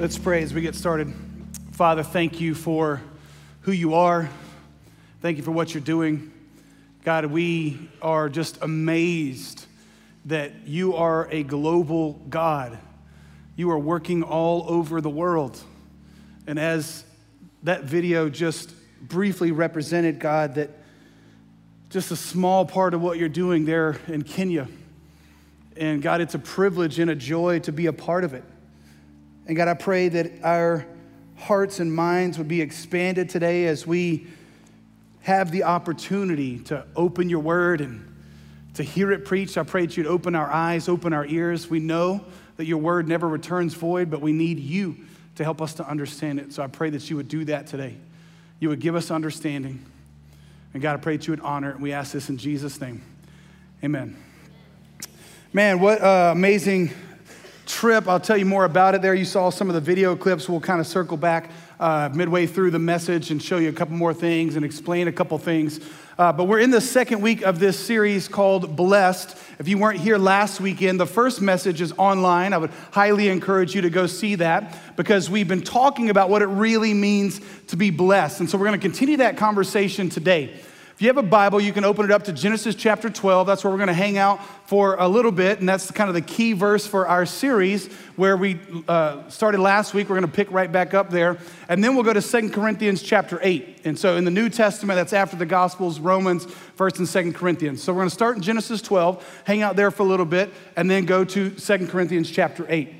Let's pray as we get started. Father, thank you for who you are. Thank you for what you're doing. God, we are just amazed that you are a global God. You are working all over the world. And as that video just briefly represented, God, that just a small part of what you're doing there in Kenya. And God, it's a privilege and a joy to be a part of it. And God, I pray that our hearts and minds would be expanded today as we have the opportunity to open your word and to hear it preached. I pray that you'd open our eyes, open our ears. We know that your word never returns void, but we need you to help us to understand it. So I pray that you would do that today. You would give us understanding. And God, I pray that you would honor it. We ask this in Jesus' name. Amen. Man, what uh, amazing trip. I'll tell you more about it there. You saw some of the video clips. We'll kind of circle back uh, midway through the message and show you a couple more things and explain a couple things. Uh, but we're in the second week of this series called Blessed. If you weren't here last weekend, the first message is online. I would highly encourage you to go see that because we've been talking about what it really means to be blessed. And so we're going to continue that conversation today. If you have a Bible, you can open it up to Genesis chapter 12. That's where we're going to hang out for a little bit. And that's kind of the key verse for our series where we uh, started last week. We're going to pick right back up there. And then we'll go to Second Corinthians chapter 8. And so in the New Testament, that's after the Gospels, Romans, 1st and Second Corinthians. So we're going to start in Genesis 12, hang out there for a little bit, and then go to Second Corinthians chapter 8.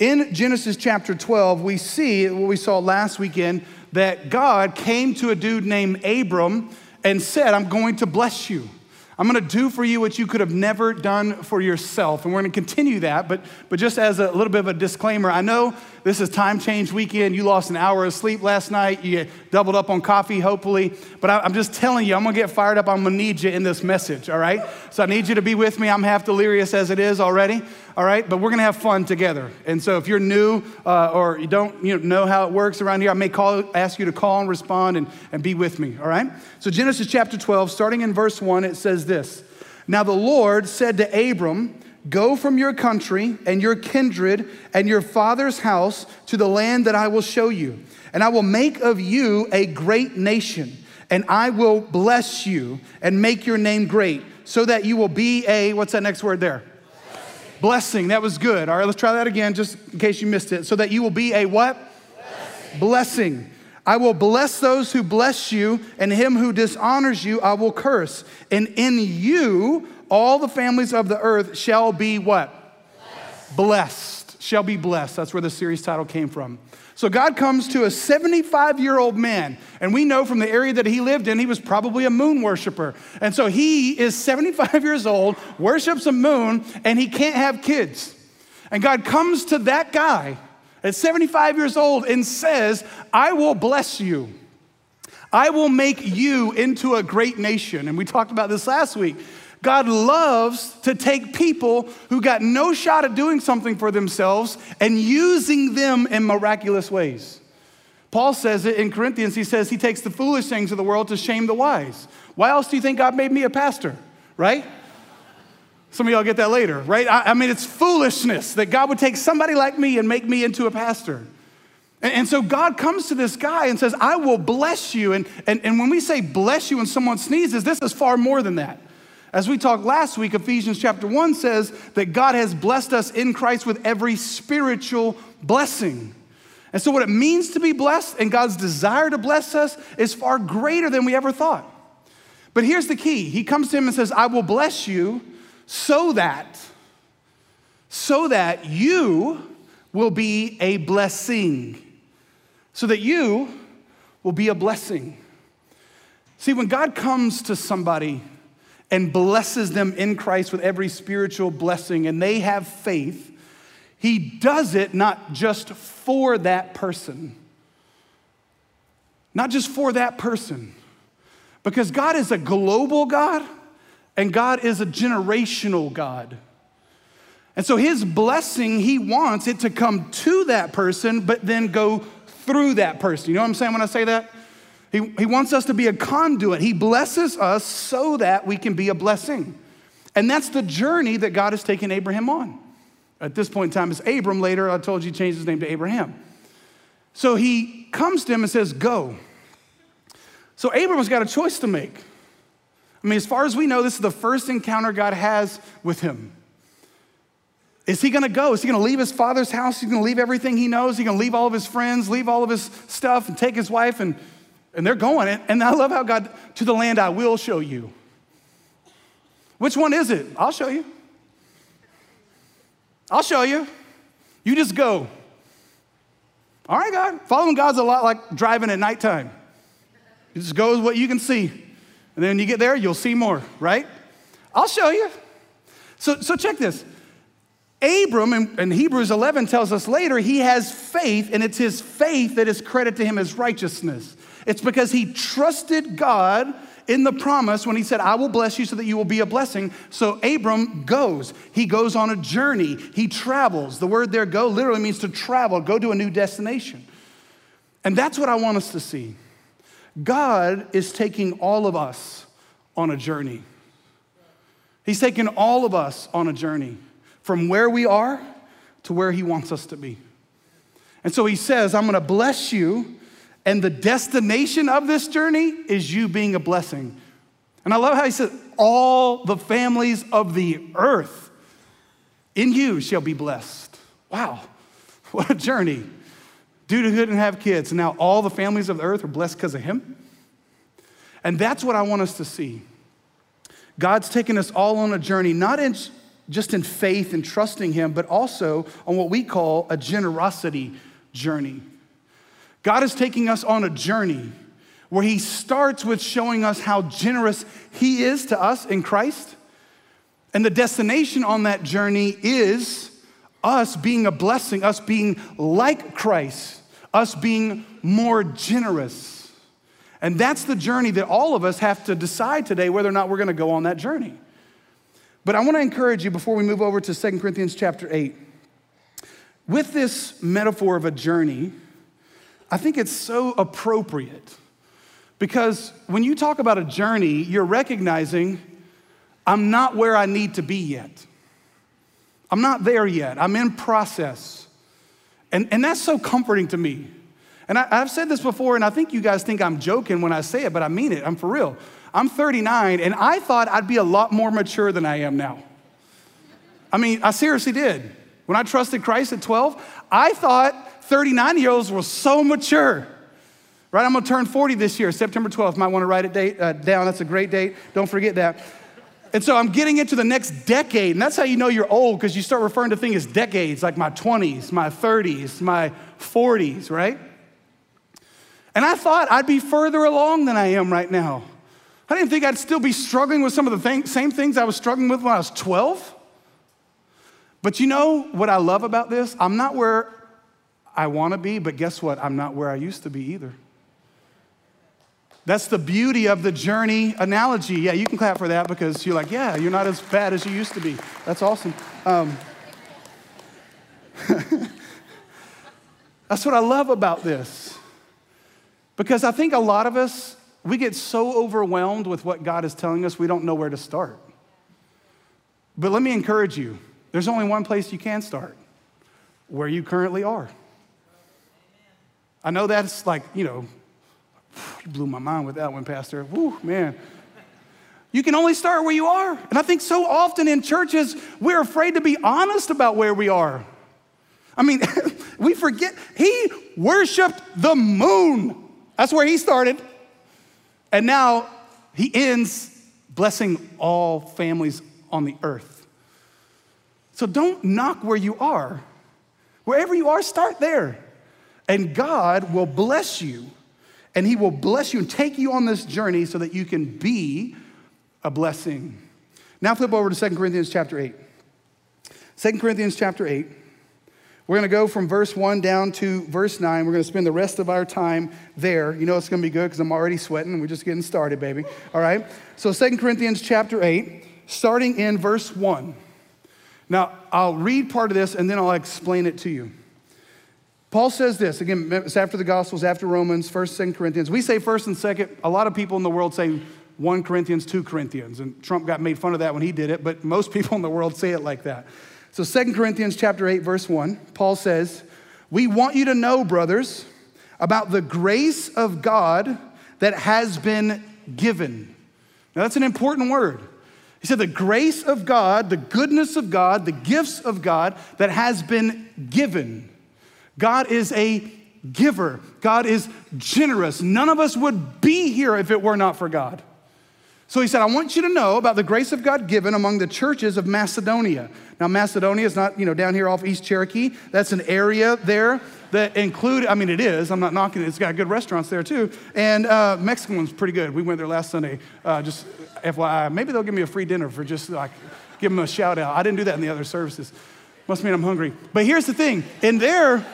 In Genesis chapter 12, we see what we saw last weekend that God came to a dude named Abram and said, I'm going to bless you. I'm going to do for you what you could have never done for yourself. And we're going to continue that. But, but just as a little bit of a disclaimer, I know this is time change weekend. You lost an hour of sleep last night. You doubled up on coffee, hopefully. But I, am just telling you, I'm going to get fired up. I'm going to need you in this message, all right? So I need you to be with me. I'm half delirious as it is already, all right? But we're going to have fun together. And so if you're new uh, or you don't you know, know how it works around here, I may call, ask you to call and respond and, and be with me, all right? So Genesis chapter 12, starting in verse 1, it says this Now the Lord said to Abram, Go from your country and your kindred and your father's house to the land that I will show you. And I will make of you a great nation, and I will bless you and make your name great, so that you will be a, what's that next word there? Blessing. Blessing. That was good. All right, let's try that again, just in case you missed it. So that you will be a what? Blessing. Blessing. I will bless those who bless you, and him who dishonors you, I will curse. And in you, all the families of the earth shall be what? Blessed. blessed. Shall be blessed. That's where the series title came from. So God comes to a 75 year old man, and we know from the area that he lived in, he was probably a moon worshiper. And so he is 75 years old, worships a moon, and he can't have kids. And God comes to that guy at 75 years old and says, I will bless you. I will make you into a great nation. And we talked about this last week. God loves to take people who got no shot at doing something for themselves and using them in miraculous ways. Paul says it in Corinthians. He says he takes the foolish things of the world to shame the wise. Why else do you think God made me a pastor, right? Some of y'all get that later, right? I, I mean, it's foolishness that God would take somebody like me and make me into a pastor. And, so God comes to this guy and says, I will bless you. And, and, and when we say bless you when someone sneezes, this is far more than that. As we talked last week, Ephesians chapter 1 says that God has blessed us in Christ with every spiritual blessing. And so, what it means to be blessed and God's desire to bless us is far greater than we ever thought. But here's the key He comes to him and says, I will bless you so that, so that you will be a blessing. So that you will be a blessing. See, when God comes to somebody and blesses them in Christ with every spiritual blessing, and they have faith, he does it not just for that person, not just for that person, because God is a global God and God is a generational God. And so his blessing, he wants it to come to that person, but then go through that person. You know what I'm saying when I say that? He, he wants us to be a conduit. He blesses us so that we can be a blessing. And that's the journey that God has taken Abraham on. At this point in time, it's Abram. Later, I told you he changed his name to Abraham. So he comes to him and says, Go. So Abram's got a choice to make. I mean, as far as we know, this is the first encounter God has with him. Is he gonna go? Is he gonna leave his father's house? He's gonna leave everything he knows? He's gonna leave all of his friends, leave all of his stuff, and take his wife, and, and they're going. And I love how God, to the land I will show you. Which one is it? I'll show you. I'll show you. You just go. All right, God. Following God's a lot like driving at nighttime. You just go with what you can see. And then you get there, you'll see more, right? I'll show you. So, so check this. Abram in, in, Hebrews 11 tells us later he has faith, and it's his faith that is credited to him as righteousness. It's because he trusted God in the promise when he said, I will bless you so that you will be a blessing. So Abram goes. He goes on a journey. He travels. The word there, go, literally means to travel, go to a new destination. And that's what I want us to see. God is taking all of us on a journey. He's taking all of us on a journey from where we are to where He wants us to be. And so He says, I'm gonna bless you, and the destination of this journey is you being a blessing. And I love how He said, All the families of the earth in you shall be blessed. Wow, what a journey dude who couldn't have kids. And now all the families of the earth are blessed because of him. And that's what I want us to see. God's taken us all on a journey, not in, just in faith and trusting him, but also on what we call a generosity journey. God is taking us on a journey where he starts with showing us how generous he is to us in Christ. And the destination on that journey is us being a blessing, us being like Christ, us being more generous. And that's the journey that all of us have to decide today whether or not we're going to go on that journey. But I want to encourage you before we move over to 2 Corinthians chapter 8. With this metaphor of a journey, I think it's so appropriate because when you talk about a journey, you're recognizing I'm not where I need to be yet. I'm not there yet. I'm in process. And, and that's so comforting to me. And I, have said this before, and I think you guys think I'm joking when I say it, but I mean it. I'm for real. I'm 39, and I thought I'd be a lot more mature than I am now. I mean, I seriously did. When I trusted Christ at 12, I thought 39 year olds were so mature. Right? I'm gonna turn 40 this year, September 12th. Might wanna write it date, uh, down. That's a great date. Don't forget that. And so I'm getting into the next decade, and that's how you know you're old because you start referring to things as decades, like my 20s, my 30s, my 40s, right? And I thought I'd be further along than I am right now. I didn't think I'd still be struggling with some of the th- same things I was struggling with when I was 12. But you know what I love about this? I'm not where I want to be, but guess what? I'm not where I used to be either. That's the beauty of the journey analogy. Yeah, you can clap for that because you're like, yeah, you're not as bad as you used to be. That's awesome. Um, that's what I love about this. Because I think a lot of us, we get so overwhelmed with what God is telling us, we don't know where to start. But let me encourage you there's only one place you can start where you currently are. I know that's like, you know, you blew my mind with that one, Pastor. Woo, man. You can only start where you are. And I think so often in churches, we're afraid to be honest about where we are. I mean, we forget, he worshiped the moon. That's where he started. And now he ends blessing all families on the earth. So don't knock where you are. Wherever you are, start there. And God will bless you and He will bless you and take you on this journey so that you can be a blessing. Now flip over to 2 Corinthians chapter 8. 2 Corinthians chapter 8. We're going to go from verse 1 down to verse 9. We're going to spend the rest of our time there. You know it's going to be good because I'm already sweating. We're just getting started, baby. All right? So 2 Corinthians chapter 8, starting in verse 1. Now, I'll read part of this and then I'll explain it to you. Paul says this again, it's after the Gospels, after Romans, 1st, 2nd Corinthians. We say 1st and 2nd. A lot of people in the world say 1 Corinthians, 2 Corinthians. And Trump got made fun of that when he did it, but most people in the world say it like that. So 2 Corinthians chapter 8, verse 1, Paul says, We want you to know, brothers, about the grace of God that has been given. Now, that's an important word. He said, the grace of God, the goodness of God, the gifts of God that has been given. God is a giver, God is generous. None of us would be here if it were not for God. So he said, I want you to know about the grace of God given among the churches of Macedonia. Now, Macedonia is not, you know, down here off East Cherokee. That's an area there that include, I mean, it is. I'm not knocking it. It's got good restaurants there too. And uh, Mexican one's pretty good. We went there last Sunday. Uh, just FYI, maybe they'll give me a free dinner for just like, give them a shout out. I didn't do that in the other services. Must mean I'm hungry. But here's the thing. In there,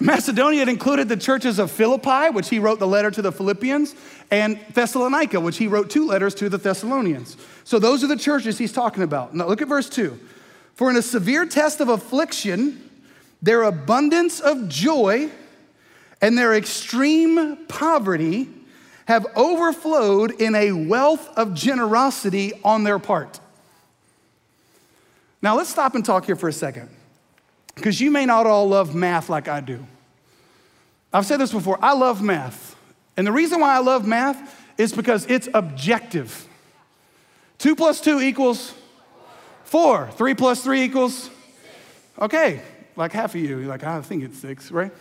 Macedonia included the churches of Philippi, which he wrote the letter to the Philippians, and Thessalonica, which he wrote two letters to the Thessalonians. So those are the churches he's talking about. Now look at verse 2. For in a severe test of affliction, their abundance of joy and their extreme poverty have overflowed in a wealth of generosity on their part. Now let's stop and talk here for a second. Because you may not all love math like I do. I've said this before I love math. And the reason why I love math is because it's objective. Two plus two equals four. Three plus three equals, okay, like half of you, you're like, ah, I think it's six, right?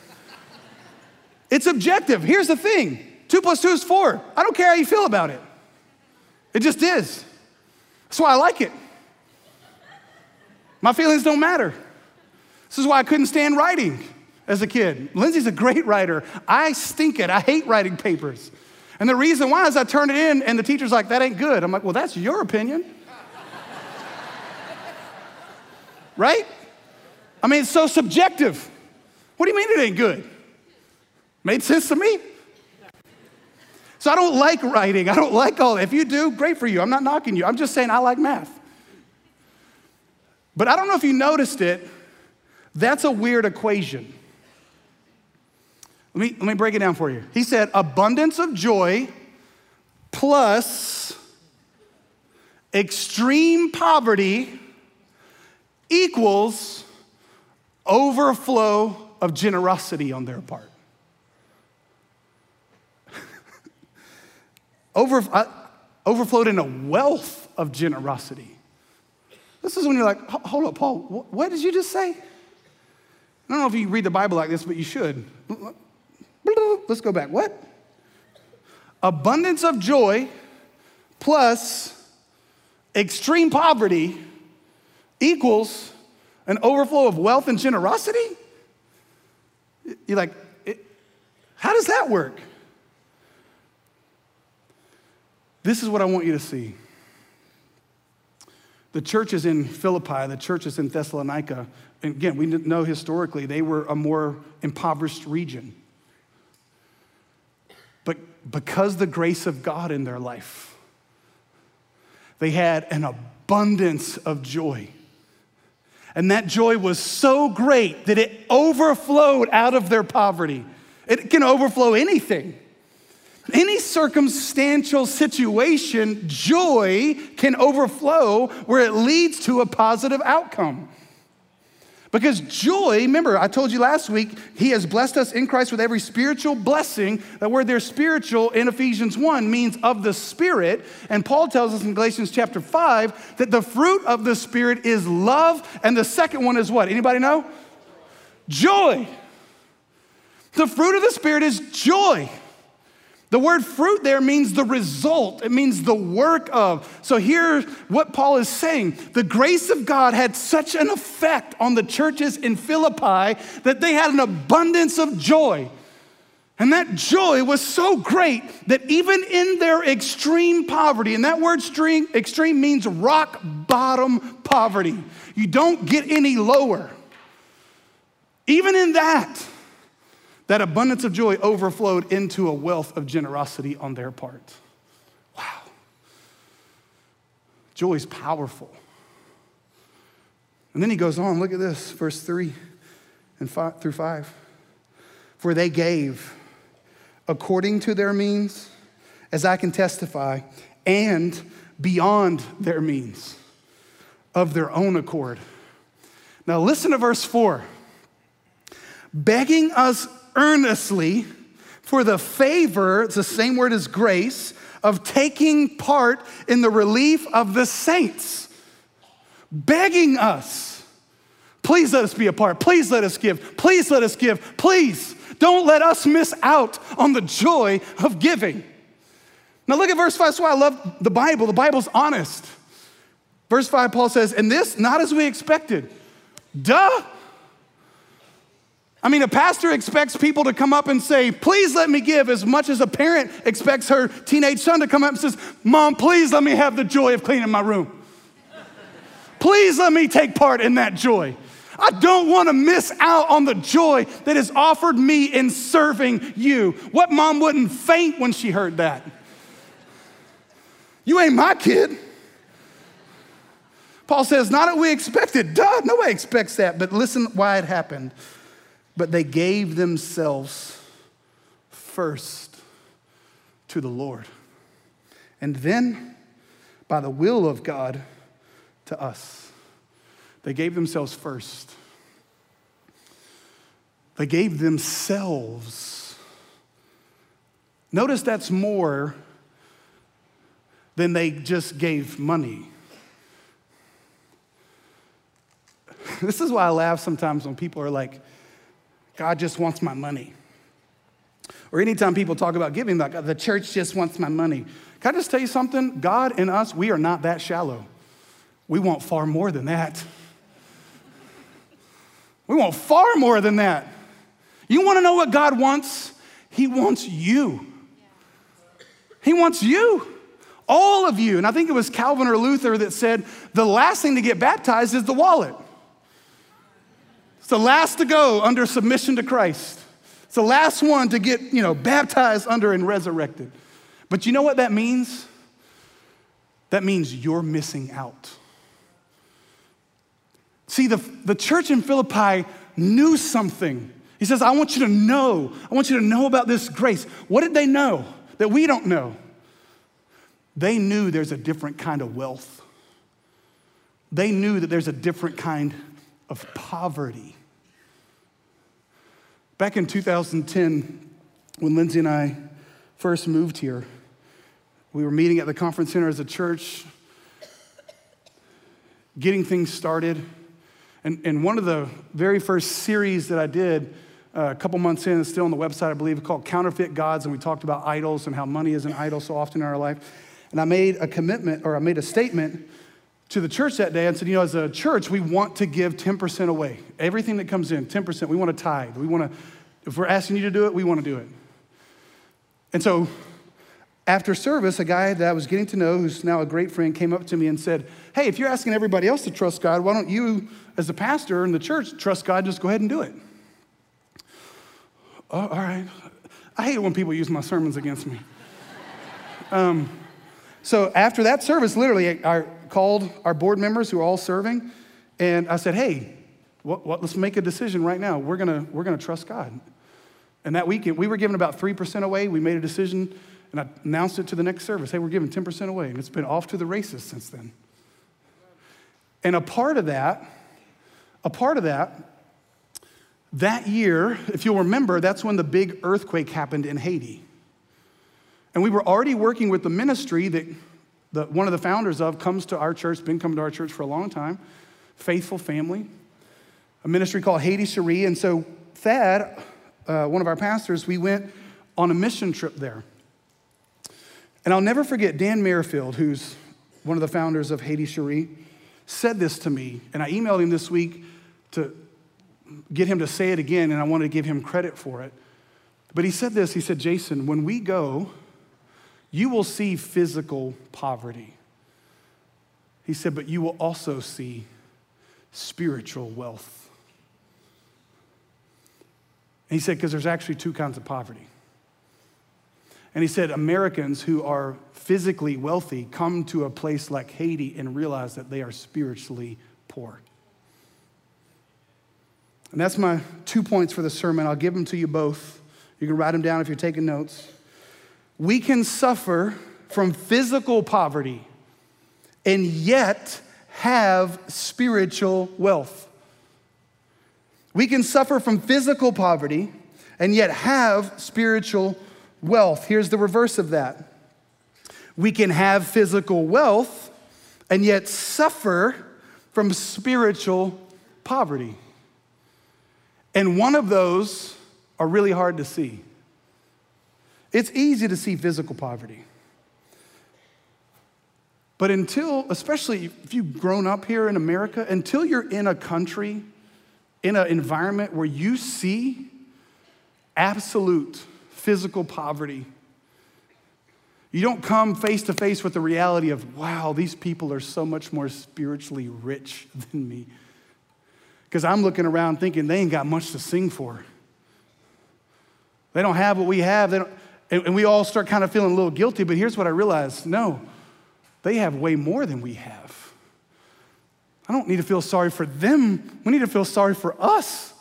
It's objective. Here's the thing two plus two is four. I don't care how you feel about it, it just is. That's why I like it. My feelings don't matter. This is why I couldn't stand writing as a kid. Lindsay's a great writer. I stink it. I hate writing papers. And the reason why is I turn it in and the teacher's like, that ain't good. I'm like, well, that's your opinion. right? I mean, it's so subjective. What do you mean it ain't good? Made sense to me? So I don't like writing. I don't like all that. If you do, great for you. I'm not knocking you. I'm just saying I like math. But I don't know if you noticed it, that's a weird equation. Let me, let me break it down for you. He said abundance of joy plus extreme poverty equals overflow of generosity on their part. Over, uh, overflowed in a wealth of generosity. This is when you're like, hold up, Paul, what did you just say? I don't know if you read the Bible like this, but you should. Let's go back. What? Abundance of joy plus extreme poverty equals an overflow of wealth and generosity? You're like, how does that work? This is what I want you to see. The churches in Philippi, the churches in Thessalonica, and again, we know historically they were a more impoverished region. But because the grace of God in their life, they had an abundance of joy. And that joy was so great that it overflowed out of their poverty. It can overflow anything. Any circumstantial situation, joy can overflow where it leads to a positive outcome. Because joy, remember, I told you last week, he has blessed us in Christ with every spiritual blessing. That word there, spiritual, in Ephesians 1 means of the Spirit. And Paul tells us in Galatians chapter 5 that the fruit of the Spirit is love. And the second one is what? Anybody know? Joy. The fruit of the Spirit is joy. The word fruit there means the result, it means the work of. So here's what Paul is saying the grace of God had such an effect on the churches in Philippi that they had an abundance of joy. And that joy was so great that even in their extreme poverty, and that word extreme, extreme means rock bottom poverty, you don't get any lower. Even in that, that abundance of joy overflowed into a wealth of generosity on their part. Wow. Joy is powerful. And then he goes on, look at this, verse 3 and five, through 5. For they gave according to their means, as I can testify, and beyond their means of their own accord. Now listen to verse 4. Begging us earnestly for the favor, it's the same word as grace, of taking part in the relief of the saints, begging us, please let us be a part, please let us give, please let us give, please don't let us miss out on the joy of giving. Now look at verse 5. That's why I love the Bible. The Bible's honest. Verse 5, Paul says, and this not as we expected. Duh. I mean, a pastor expects people to come up and say, please let me give, as much as a parent expects her teenage son to come up and says, Mom, please let me have the joy of cleaning my room. Please let me take part in that joy. I don't want to miss out on the joy that is offered me in serving you. What mom wouldn't faint when she heard that? You ain't my kid. Paul says, not that we expected. Duh, nobody expects that. But listen why it happened. But they gave themselves first to the Lord. And then, by the will of God, to us. They gave themselves first. They gave themselves. Notice that's more than they just gave money. This is why I laugh sometimes when people are like, God just wants my money. Or anytime people talk about giving, like, the church just wants my money. Can I just tell you something? God and us, we are not that shallow. We want far more than that. We want far more than that. You want to know what God wants? He wants you. He wants you. All of you. And I think it was Calvin or Luther that said the last thing to get baptized is the wallet. It's the last to go under submission to Christ. It's the last one to get, you know, baptized under and resurrected. But you know what that means? That means you're missing out. See, the, the church in Philippi knew something. He says, I want you to know. I want you to know about this grace. What did they know that we don't know? They knew there's a different kind of wealth. They knew that there's a different kind of poverty. Back in 2010, when Lindsay and I first moved here, we were meeting at the conference center as a church, getting things started. And, and one of the very first series that I did uh, a couple months in, it's still on the website, I believe, called Counterfeit Gods. And we talked about idols and how money is an idol so often in our life. And I made a commitment or I made a statement to the church that day and said, you know, as a church, we want to give 10% away. Everything that comes in, 10%. We want to tithe. We want to, if we're asking you to do it, we want to do it. And so after service, a guy that I was getting to know, who's now a great friend, came up to me and said, Hey, if you're asking everybody else to trust God, why don't you, as the pastor in the church, trust God, just go ahead and do it? Oh, all right. I hate when people use my sermons against me. Um, so after that service, literally, I called our board members who are all serving, and I said, hey, what, what, let's make a decision right now. We're gonna, we're gonna trust God. And that weekend, we were giving about 3% away. We made a decision, and I announced it to the next service. Hey, we're giving 10% away. And it's been off to the races since then. And a part of that, a part of that, that year, if you'll remember, that's when the big earthquake happened in Haiti. And we were already working with the ministry that the, one of the founders of comes to our church, been coming to our church for a long time, faithful family, a ministry called Haiti Cherie. And so Thad, uh, one of our pastors, we went on a mission trip there. And I'll never forget Dan Merrifield, who's one of the founders of Haiti Cherie, said this to me. And I emailed him this week to get him to say it again, and I wanted to give him credit for it. But he said this he said, Jason, when we go, you will see physical poverty. He said, but you will also see spiritual wealth. And he said, because there's actually two kinds of poverty. And he said, Americans who are physically wealthy come to a place like Haiti and realize that they are spiritually poor. And that's my two points for the sermon. I'll give them to you both. You can write them down if you're taking notes we can suffer from physical poverty and yet have spiritual wealth. We can suffer from physical poverty and yet have spiritual wealth. Here's the reverse of that we can have physical wealth and yet suffer from spiritual poverty. And one of those are really hard to see. It's easy to see physical poverty. But until, especially if you've grown up here in America, until you're in a country, in an environment where you see absolute physical poverty, you don't come face to face with the reality of, wow, these people are so much more spiritually rich than me. Because I'm looking around thinking they ain't got much to sing for. They don't have what we have. They don't, and, we all start kind of feeling a little guilty, but here's what I realized no, they have way more than we have. I don't need to feel sorry for them. We need to feel sorry for us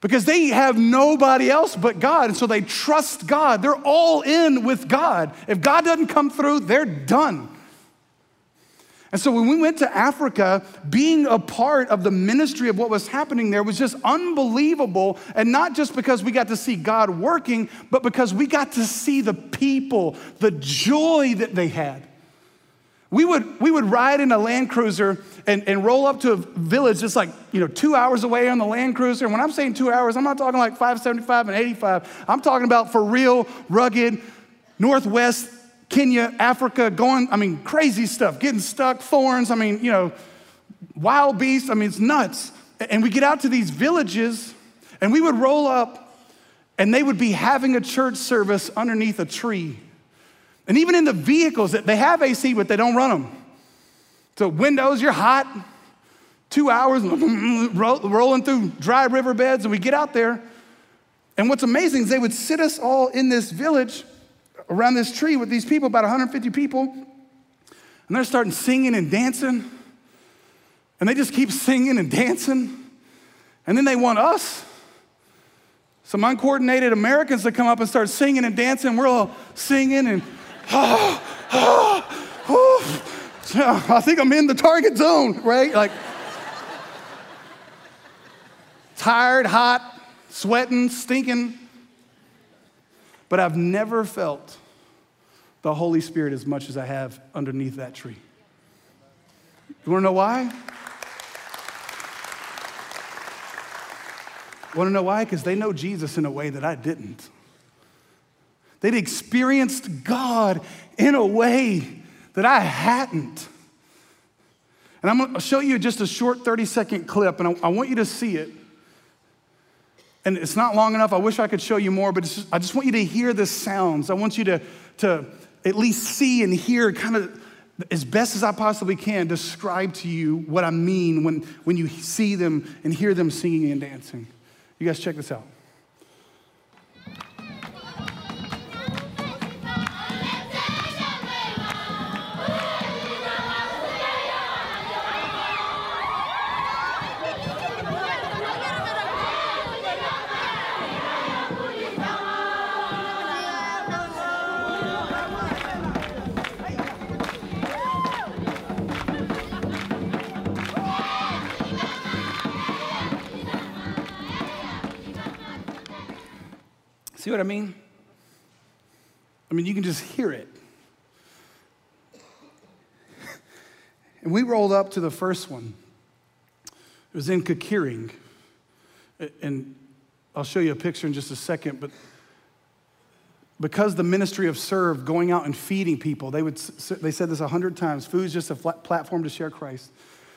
because they have nobody else but God. And so they trust God. They're all in with God. If God doesn't come through, they're done. And so when we went to Africa, being a part of the ministry of what was happening there was just unbelievable. And not just because we got to see God working, but because we got to see the people, the joy that they had. We would, we would ride in a Land Cruiser and, and roll up to a village just like, you know, two hours away on the Land Cruiser. And when I'm saying two hours, I'm not talking like 575 and 85. I'm talking about for real, rugged, Northwest Kenya, Africa, going, I mean, crazy stuff, getting stuck, thorns, I mean, you know, wild beasts. I mean, it's nuts. And we get out to these villages and we would roll up and they would be having a church service underneath a tree. And even in the vehicles, that they have AC, but they don't run them. So windows, you're hot, two hours rolling through dry riverbeds, and we get out there. And what's amazing is they would sit us all in this village around this tree with these people, about 150 people, and they're starting singing and dancing. And they just keep singing and dancing. And then they want us, some uncoordinated Americans, to come up and start singing and dancing. We're all singing and, oh, oh, oh. I think I'm in the target zone, right? Like, tired, hot, sweating, stinking. But I've never felt the Holy Spirit as much as I have underneath that tree. You wanna know why? Wanna know why? Because they know Jesus in a way that I didn't. They'd experienced God in a way that I hadn't. And I'm gonna show you just a short 30 second clip, and I, I want you to see it. And it's not long enough. I wish I could show you more, but just, I just want you to hear the sounds. I want you to, to at least see and hear kind of as best as I possibly can describe to you what I mean when, when you see them and hear them singing and dancing. You guys check this out. What I mean? I mean, you can just hear it. And we rolled up to the first one. It was in Kakiring. And I'll show you a picture in just a second, but because the ministry of serve, going out and feeding people, they, would, they said this a hundred times food is just a platform to share Christ.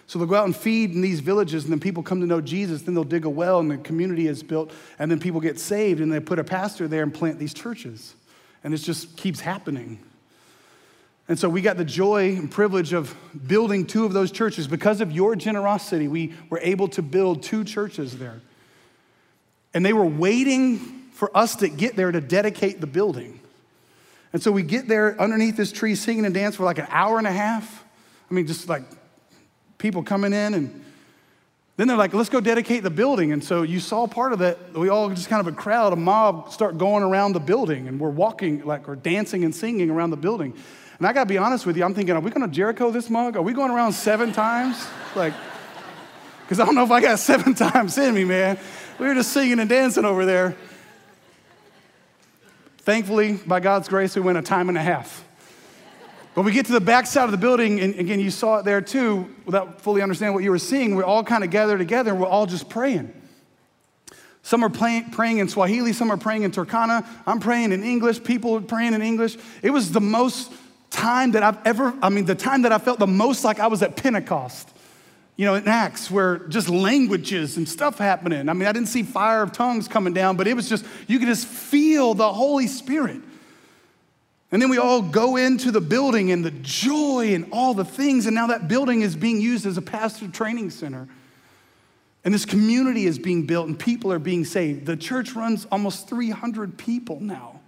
So they'll go out and feed in these villages, and then people come to know Jesus. Then they'll dig a well, and the community is built, and then people get saved, and they put a pastor there and plant these churches. And it just keeps happening. And so we got the joy and privilege of building two of those churches. Because of your generosity, we were able to build two churches there. And they were waiting for us to get there to dedicate the building. And so we get there underneath this tree singing and dancing for like an hour and a half. I mean, just like people coming in and then they're like, let's go dedicate the building. And so you saw part of that. We all just kind of a crowd, a mob start going around the building and we're walking, like, or dancing and singing around the building. And I gotta be honest with you, I'm thinking, are we gonna Jericho this mug? Are we going around seven times? Like, because I don't know if I got seven times in me, man. we were just singing and dancing over there. Thankfully, by God's grace, we went a time and a half. But we get to the back side of the building, and again, you saw it there too, without fully understanding what you were seeing. We're all kind of gathered together, and we're all just praying. Some are praying, in Swahili, some are praying in Turkana. I'm praying in English, people are praying in English. It was the most time that I've ever, I mean, the time that I felt the most like I was at Pentecost. You know, in Acts, where just languages and stuff happening. I mean, I didn't see fire of tongues coming down, but it was just, you could just feel the Holy Spirit. And then we all go into the building and the joy and all the things. And now that building is being used as a pastor training center. And this community is being built and people are being saved. The church runs almost 300 people now.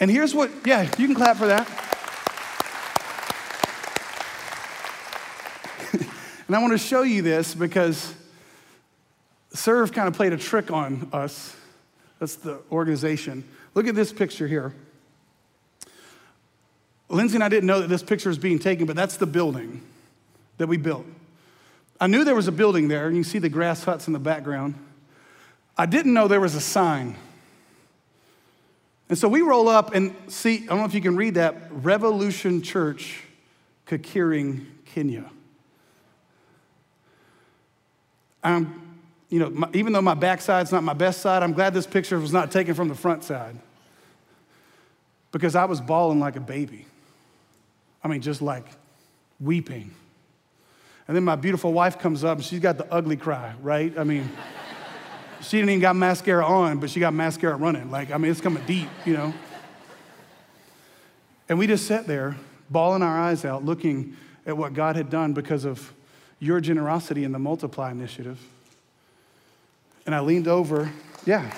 And here's what, yeah, you can clap for that. and I want to show you this because Serve kind of played a trick on us. That's the organization. Look at this picture here. Lindsay and I didn't know that this picture was being taken, but that's the building that we built. I knew there was a building there, and you see the grass huts in the background. I didn't know there was a sign. And so we roll up and see, I don't know if you can read that, Revolution Church, Kakiring, Kenya. I'm, you know, my, even though my backside's not my best side, I'm glad this picture was not taken from the front side because I was bawling like a baby. I mean, just like weeping. And then my beautiful wife comes up and she's got the ugly cry, right? I mean, she didn't even got mascara on, but she got mascara running. Like, I mean, it's coming deep, you know? And we just sat there, bawling our eyes out, looking at what God had done because of your generosity in the Multiply Initiative. And I leaned over, yeah.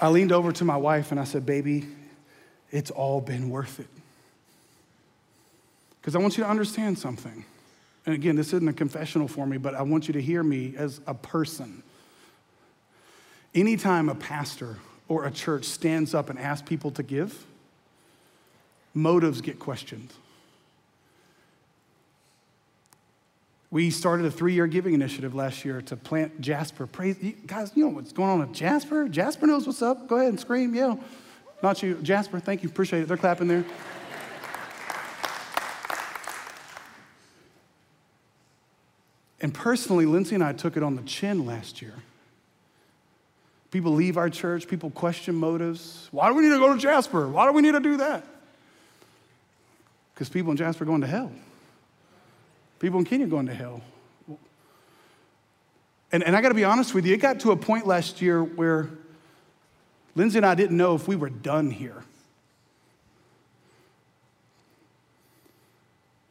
I leaned over to my wife and I said, Baby, it's all been worth it. Because I want you to understand something. And again, this isn't a confessional for me, but I want you to hear me as a person. Anytime a pastor or a church stands up and asks people to give, motives get questioned. We started a three year giving initiative last year to plant Jasper. Praise, you guys, you know what's going on with Jasper? Jasper knows what's up. Go ahead and scream, yell. Not you, Jasper, thank you, appreciate it. They're clapping there. And personally, Lindsay and I took it on the chin last year. People leave our church, people question motives. Why do we need to go to Jasper? Why do we need to do that? Because people in Jasper are going to hell. People in Kenya going to hell. And, and I got to be honest with you, it got to a point last year where Lindsay and I didn't know if we were done here.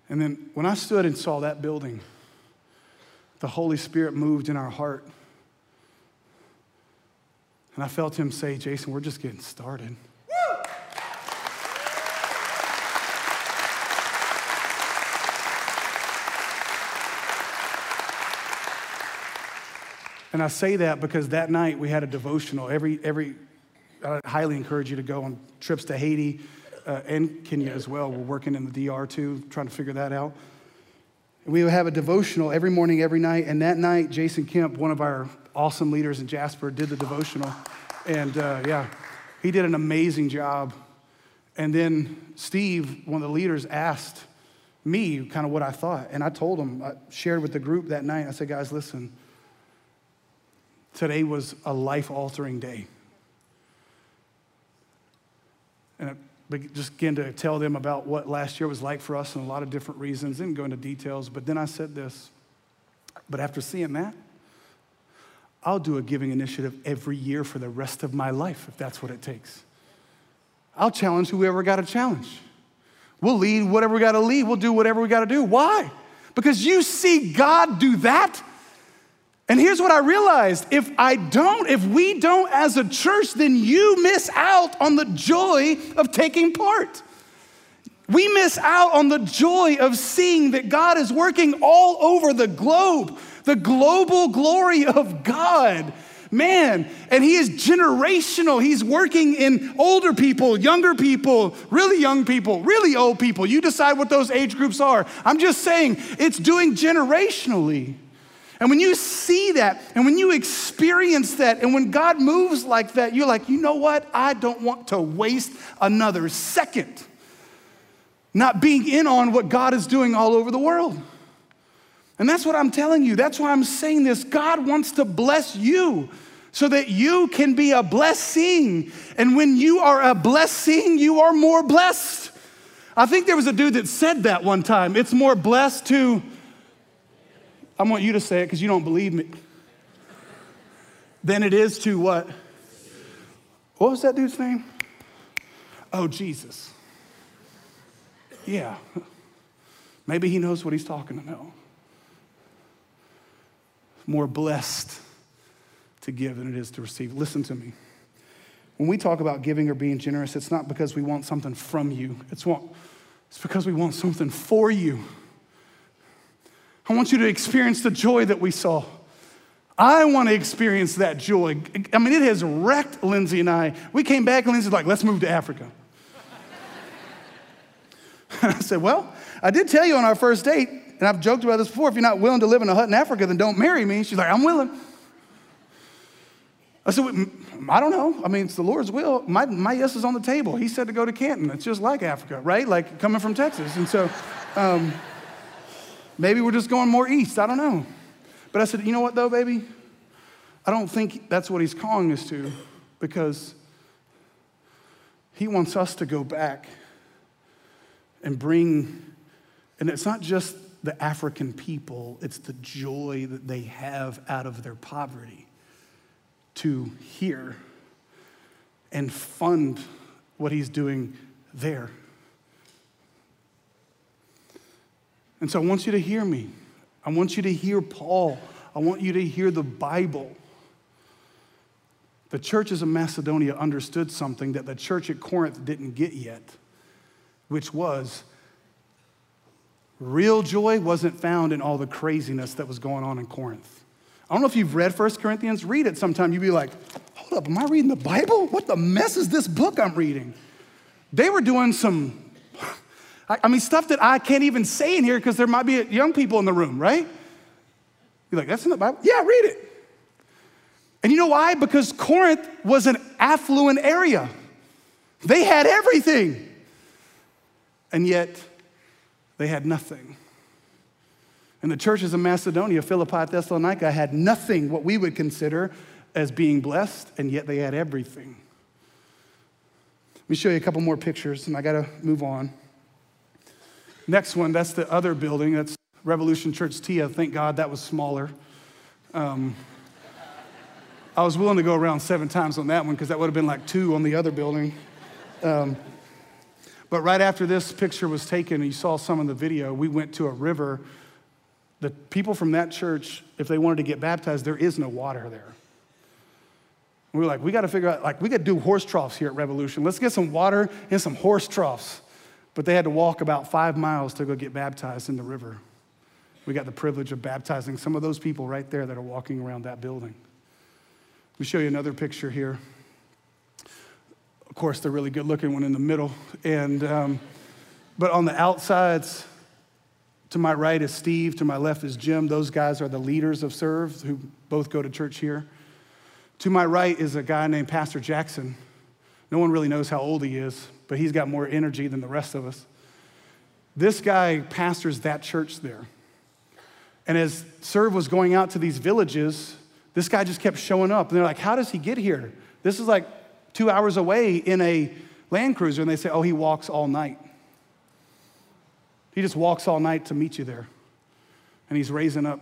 And then when I stood and saw that building, the Holy Spirit moved in our heart. And I felt him say, Jason, we're just getting started. And I say that because that night we had a devotional. Every, every I highly encourage you to go on trips to Haiti uh, and Kenya as well. We're working in the DR too, trying to figure that out. we would have a devotional every morning, every night. And that night, Jason Kemp, one of our awesome leaders in Jasper, did the devotional. And uh, yeah, he did an amazing job. And then Steve, one of the leaders, asked me kind of what I thought. And I told him, I shared with the group that night. I said, guys, listen, today was a life altering day. And I just began to tell them about what last year was like for us and a lot of different reasons. Didn't go into details, but then I said this. But after seeing that, I'll do a giving initiative every year for the rest of my life if that's what it takes. I'll challenge whoever got a challenge. We'll lead whatever we got to lead. We'll do whatever we got to do. Why? Because you see God do that and here's what I realized if I don't, if we don't as a church, then you miss out on the joy of taking part. We miss out on the joy of seeing that God is working all over the globe, the global glory of God man. And he is generational. He's working in older people, younger people, really young people, really old people. You decide what those age groups are. I'm just saying it's doing generationally. And when you see that and when you experience that and when God moves like that, you're like, you know what? I don't want to waste another second not being in on what God is doing all over the world. And that's what I'm telling you. That's why I'm saying this. God wants to bless you so that you can be a blessing. And when you are a blessing, you are more blessed. I think there was a dude that said that one time. It's more blessed to, I want you to say it because you don't believe me, than it is to what? What was that dude's name? Oh, Jesus. Yeah. Maybe he knows what he's talking about more blessed to give than it is to receive. Listen to me. When we talk about giving or being generous, it's not because we want something from you, it's, what, it's because we want something for you. I want you to experience the joy that we saw. I want to experience that joy. I mean, it has wrecked Lindsay and I. We came back, and Lindsay's like, let's move to Africa. and I said, well, I did tell you on our first date, and I've joked about this before, if you're not willing to live in a hut in Africa, then don't marry me. She's like, I'm willing. I said, I don't know. I mean, it's the Lord's will. My, my yes is on the table. He said to go to Canton. It's just like Africa, right? Like coming from Texas. And so um, maybe we're just going more east. I don't know. But I said, you know what, though, baby? I don't think that's what he's calling us to because he wants us to go back and bring, and it's not just the African people, it's the joy that they have out of their poverty to hear and fund what he's doing there. And so I want you to hear me. I want you to hear Paul. I want you to hear the Bible. The churches of Macedonia understood something that the church at Corinth didn't get yet, which was Real joy wasn't found in all the craziness that was going on in Corinth. I don't know if you've read 1 Corinthians, read it sometime. You'd be like, hold up, am I reading the Bible? What the mess is this book I'm reading? They were doing some, I mean, stuff that I can't even say in here because there might be young people in the room, right? You're like, that's in the Bible? Yeah, read it. And you know why? Because Corinth was an affluent area. They had everything. And yet, they had nothing. And the churches of Macedonia, Philippi, Thessalonica had nothing what we would consider as being blessed, and yet they had everything. Let me show you a couple more pictures, and I got to move on. Next one, that's the other building. That's Revolution Church Tia. Thank God that was smaller. Um, I was willing to go around seven times on that one because that would have been like two on the other building. Um, but right after this picture was taken, and you saw some in the video, we went to a river. The people from that church, if they wanted to get baptized, there is no water there. We were like, we got to figure out, like, we got to do horse troughs here at Revolution. Let's get some water and some horse troughs. But they had to walk about five miles to go get baptized in the river. We got the privilege of baptizing some of those people right there that are walking around that building. Let me show you another picture here. Of course, the really good looking one in the middle. And, um, but on the outsides, to my right is Steve, to my left is Jim. Those guys are the leaders of Serve who both go to church here. To my right is a guy named Pastor Jackson. No one really knows how old he is, but he's got more energy than the rest of us. This guy pastors that church there. And as Serve was going out to these villages, this guy just kept showing up. And they're like, How does he get here? This is like two hours away in a Land Cruiser, and they say, oh, he walks all night. He just walks all night to meet you there. And he's raising up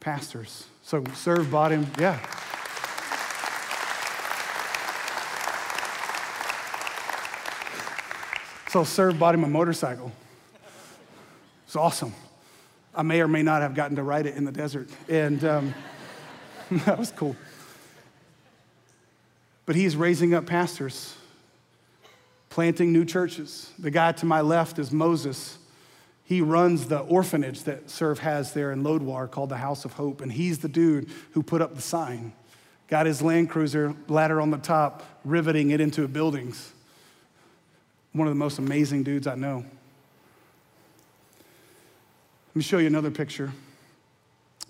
pastors. So Serve bought him, yeah. So Serve bought him a motorcycle. It's awesome. I may or may not have gotten to ride it in the desert. And um, that was cool. But he's raising up pastors, planting new churches. The guy to my left is Moses. He runs the orphanage that Serve has there in Lodwar called the House of Hope, and he's the dude who put up the sign got his Land Cruiser ladder on the top, riveting it into buildings. One of the most amazing dudes I know. Let me show you another picture.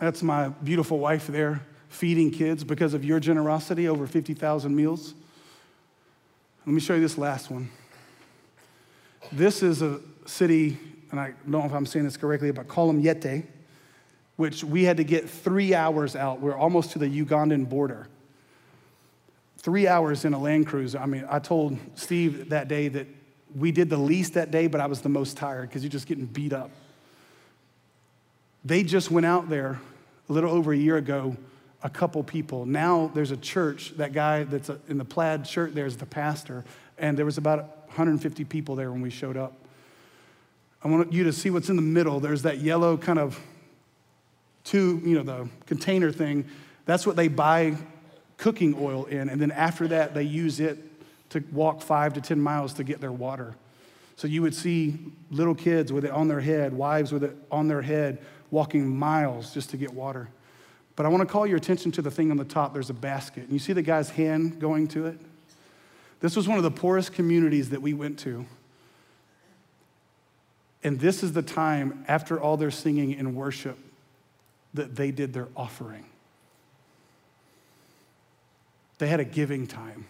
That's my beautiful wife there feeding kids because of your generosity, over 50,000 meals. Let me show you this last one. This is a city, and I don't know if I'm saying this correctly, but Yete, which we had to get three hours out. We're almost to the Ugandan border. Three hours in a Land Cruiser. I mean, I told Steve that day that we did the least that day, but I was the most tired because you're just getting beat up. They just went out there a little over a year ago, a couple people. Now there's a church. That guy that's in the plaid shirt there is the pastor, and there was about 150 people there when we showed up. I want you to see what's in the middle. There's that yellow kind of two, you know, the container thing. That's what they buy cooking oil in, and then after that, they use it to walk five to 10 miles to get their water. So you would see little kids with it on their head, wives with it on their head, walking miles just to get water. But I want to call your attention to the thing on the top. There's a basket. And you see the guy's hand going to it? This was one of the poorest communities that we went to. And this is the time after all their singing and worship that they did their offering. They had a giving time.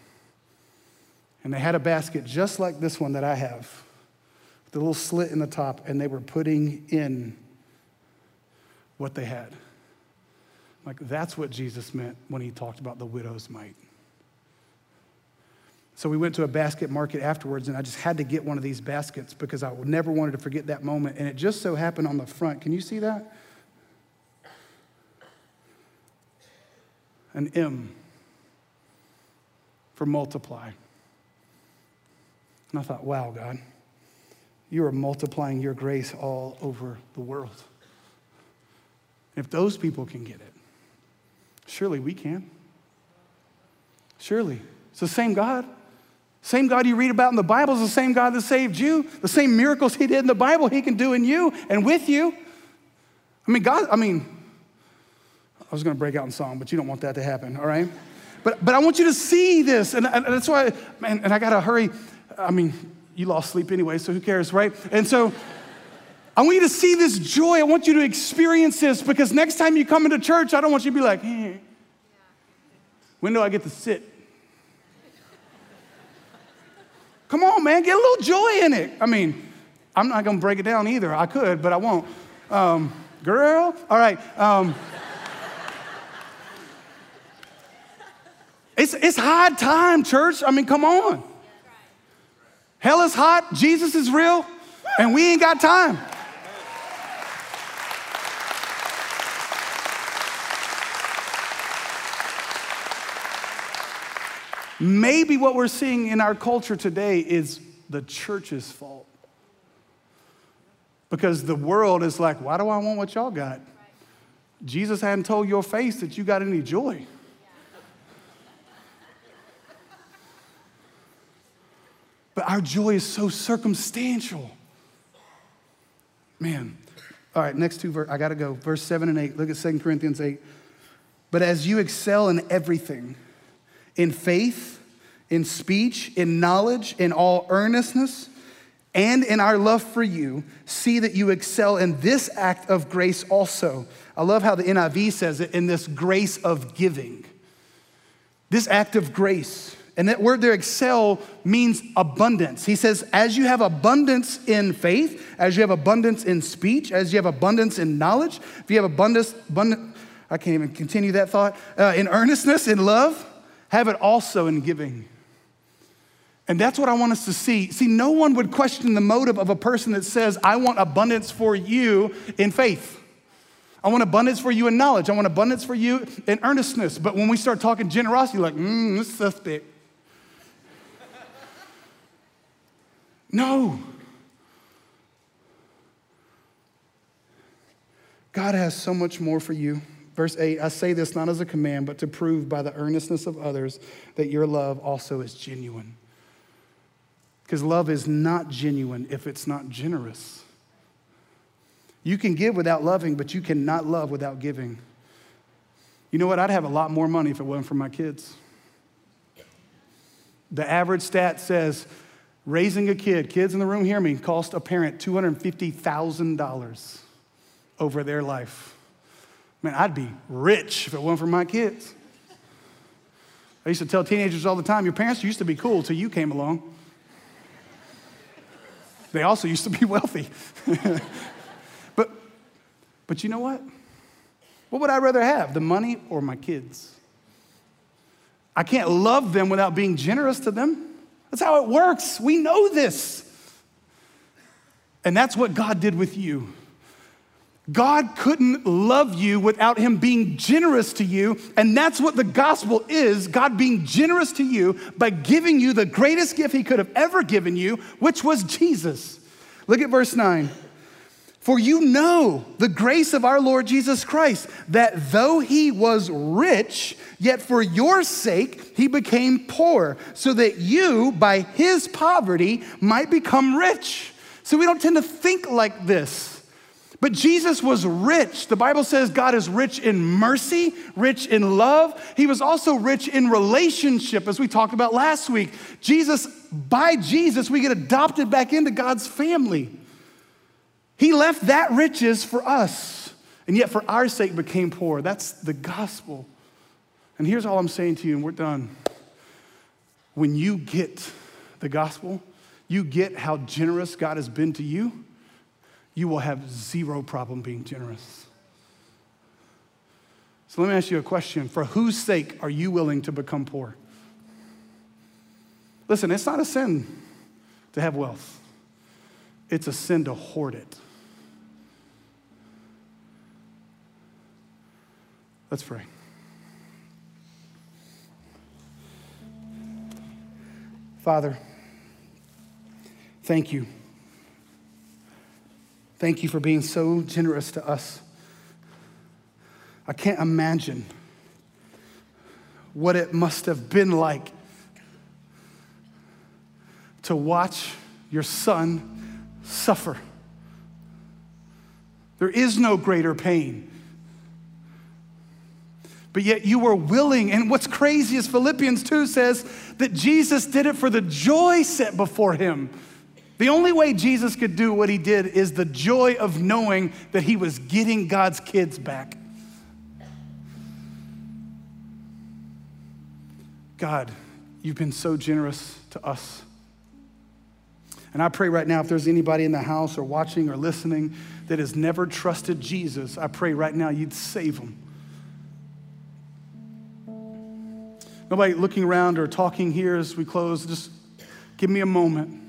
And they had a basket just like this one that I have, with a little slit in the top, and they were putting in what they had. Like, that's what Jesus meant when he talked about the widow's mite. So we went to a basket market afterwards, and I just had to get one of these baskets because I never wanted to forget that moment. And it just so happened on the front. Can you see that? An M for multiply. And I thought, wow, God, you are multiplying your grace all over the world. If those people can get it, surely we can. Surely. It's the same God. Same God you read about in the Bible is the same God that saved you. The same miracles He did in the Bible, He can do in you and with you. I mean, God, I mean, I was going to break out in song, but you don't want that to happen, all right? But, but I want you to see this, and, and that's why, man, and I got to hurry. I mean, you lost sleep anyway, so who cares, right? And so, I want you to see this joy. I want you to experience this because next time you come into church, I don't want you to be like, hey, when do I get to sit? Come on, man, get a little joy in it. I mean, I'm not gonna break it down either. I could, but I won't. Um, girl, all right. Um, it's, it's high time, church. I mean, come on. Hell is hot, Jesus is real, and we ain't got time. Maybe what we're seeing in our culture today is the church's fault. Because the world is like, why do I want what y'all got? Jesus hadn't told your face that you got any joy. But our joy is so circumstantial. Man. All right, next two verse. I got to go. Verse 7 and 8. Look at 2 Corinthians 8. But as you excel in everything, in faith, in speech, in knowledge, in all earnestness, and in our love for you, see that you excel in this act of grace also. I love how the NIV says it in this grace of giving. This act of grace. And that word there, excel, means abundance. He says, as you have abundance in faith, as you have abundance in speech, as you have abundance in knowledge, if you have abundance, abundant, I can't even continue that thought, uh, in earnestness, in love, have it also in giving. And that's what I want us to see. See, no one would question the motive of a person that says, I want abundance for you in faith. I want abundance for you in knowledge. I want abundance for you in earnestness. But when we start talking generosity, like, mmm, this suspect. No. God has so much more for you. Verse 8 I say this not as a command, but to prove by the earnestness of others that your love also is genuine. Because love is not genuine if it's not generous. You can give without loving, but you cannot love without giving. You know what? I'd have a lot more money if it wasn't for my kids. The average stat says raising a kid, kids in the room hear me, cost a parent $250,000 over their life. Man, I'd be rich if it wasn't for my kids. I used to tell teenagers all the time, your parents used to be cool till you came along. They also used to be wealthy. but, but you know what? What would I rather have, the money or my kids? I can't love them without being generous to them. That's how it works. We know this. And that's what God did with you. God couldn't love you without Him being generous to you. And that's what the gospel is God being generous to you by giving you the greatest gift He could have ever given you, which was Jesus. Look at verse 9. For you know the grace of our Lord Jesus Christ, that though he was rich, yet for your sake he became poor, so that you, by his poverty, might become rich. So we don't tend to think like this. But Jesus was rich. The Bible says God is rich in mercy, rich in love. He was also rich in relationship, as we talked about last week. Jesus, by Jesus, we get adopted back into God's family. He left that riches for us, and yet for our sake became poor. That's the gospel. And here's all I'm saying to you, and we're done. When you get the gospel, you get how generous God has been to you you will have zero problem being generous. So let me ask you a question. For whose sake are you willing to become poor? Listen, it's not a sin to have wealth, it's a sin to hoard it. Let's pray. Father, thank you Thank you for being so generous to us. I can't imagine what it must have been like to watch your son suffer. There is no greater pain. But yet you were willing. And what's crazy is Philippians 2 says that Jesus did it for the joy set before him. The only way Jesus could do what he did is the joy of knowing that he was getting God's kids back. God, you've been so generous to us. And I pray right now, if there's anybody in the house or watching or listening that has never trusted Jesus, I pray right now you'd save them. Nobody looking around or talking here as we close, just give me a moment.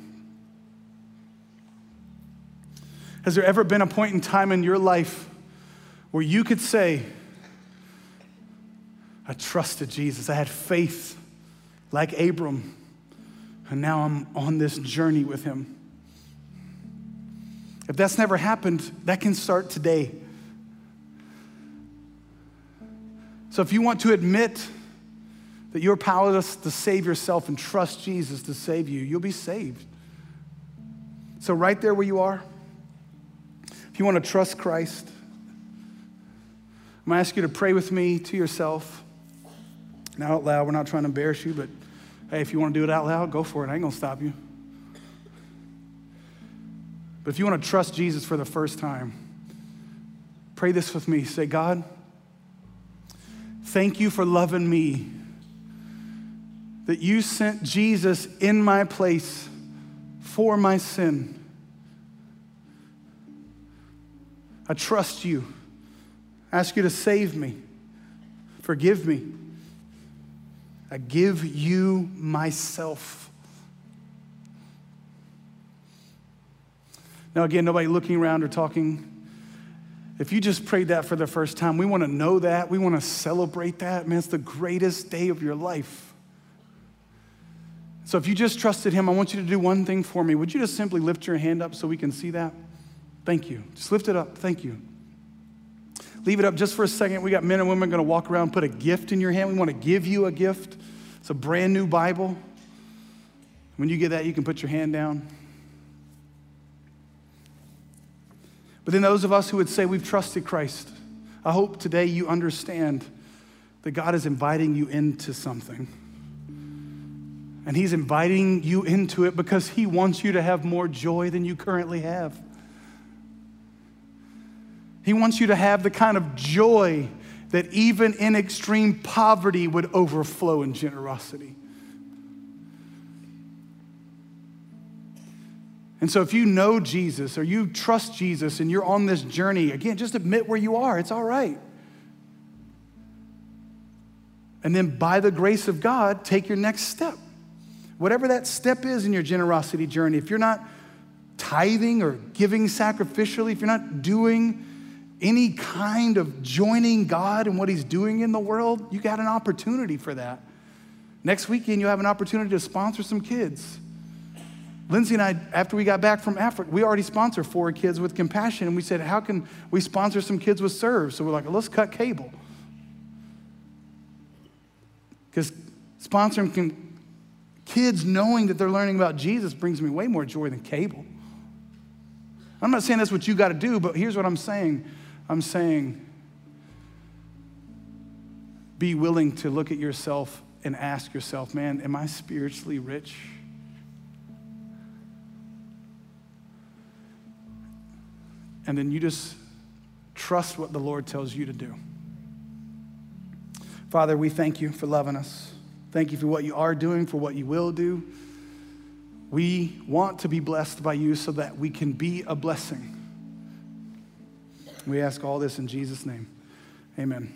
Has there ever been a point in time in your life where you could say, I trusted Jesus, I had faith like Abram, and now I'm on this journey with him? If that's never happened, that can start today. So if you want to admit that you're powerless to save yourself and trust Jesus to save you, you'll be saved. So, right there where you are, if you want to trust Christ, I'm going to ask you to pray with me to yourself. Now, out loud, we're not trying to embarrass you, but hey, if you want to do it out loud, go for it. I ain't going to stop you. But if you want to trust Jesus for the first time, pray this with me. Say, God, thank you for loving me, that you sent Jesus in my place for my sin. I trust you. I ask you to save me. Forgive me. I give you myself. Now, again, nobody looking around or talking. If you just prayed that for the first time, we want to know that. We want to celebrate that. Man, it's the greatest day of your life. So if you just trusted Him, I want you to do one thing for me. Would you just simply lift your hand up so we can see that? Thank you. Just lift it up. Thank you. Leave it up just for a second. We got men and women going to walk around, put a gift in your hand. We want to give you a gift. It's a brand new Bible. When you get that, you can put your hand down. But then those of us who would say we've trusted Christ, I hope today you understand that God is inviting you into something. And He's inviting you into it because He wants you to have more joy than you currently have. He wants you to have the kind of joy that even in extreme poverty would overflow in generosity. And so, if you know Jesus or you trust Jesus and you're on this journey, again, just admit where you are. It's all right. And then, by the grace of God, take your next step. Whatever that step is in your generosity journey, if you're not tithing or giving sacrificially, if you're not doing any kind of joining God in what He's doing in the world, you got an opportunity for that. Next weekend, you'll have an opportunity to sponsor some kids. Lindsay and I, after we got back from Africa, we already sponsor four kids with compassion, and we said, How can we sponsor some kids with serve? So we're like, Let's cut cable. Because sponsoring can, kids knowing that they're learning about Jesus brings me way more joy than cable. I'm not saying that's what you got to do, but here's what I'm saying I'm saying, be willing to look at yourself and ask yourself, man, am I spiritually rich? and then you just trust what the Lord tells you to do. Father, we thank you for loving us. Thank you for what you are doing, for what you will do. We want to be blessed by you so that we can be a blessing. We ask all this in Jesus' name. Amen.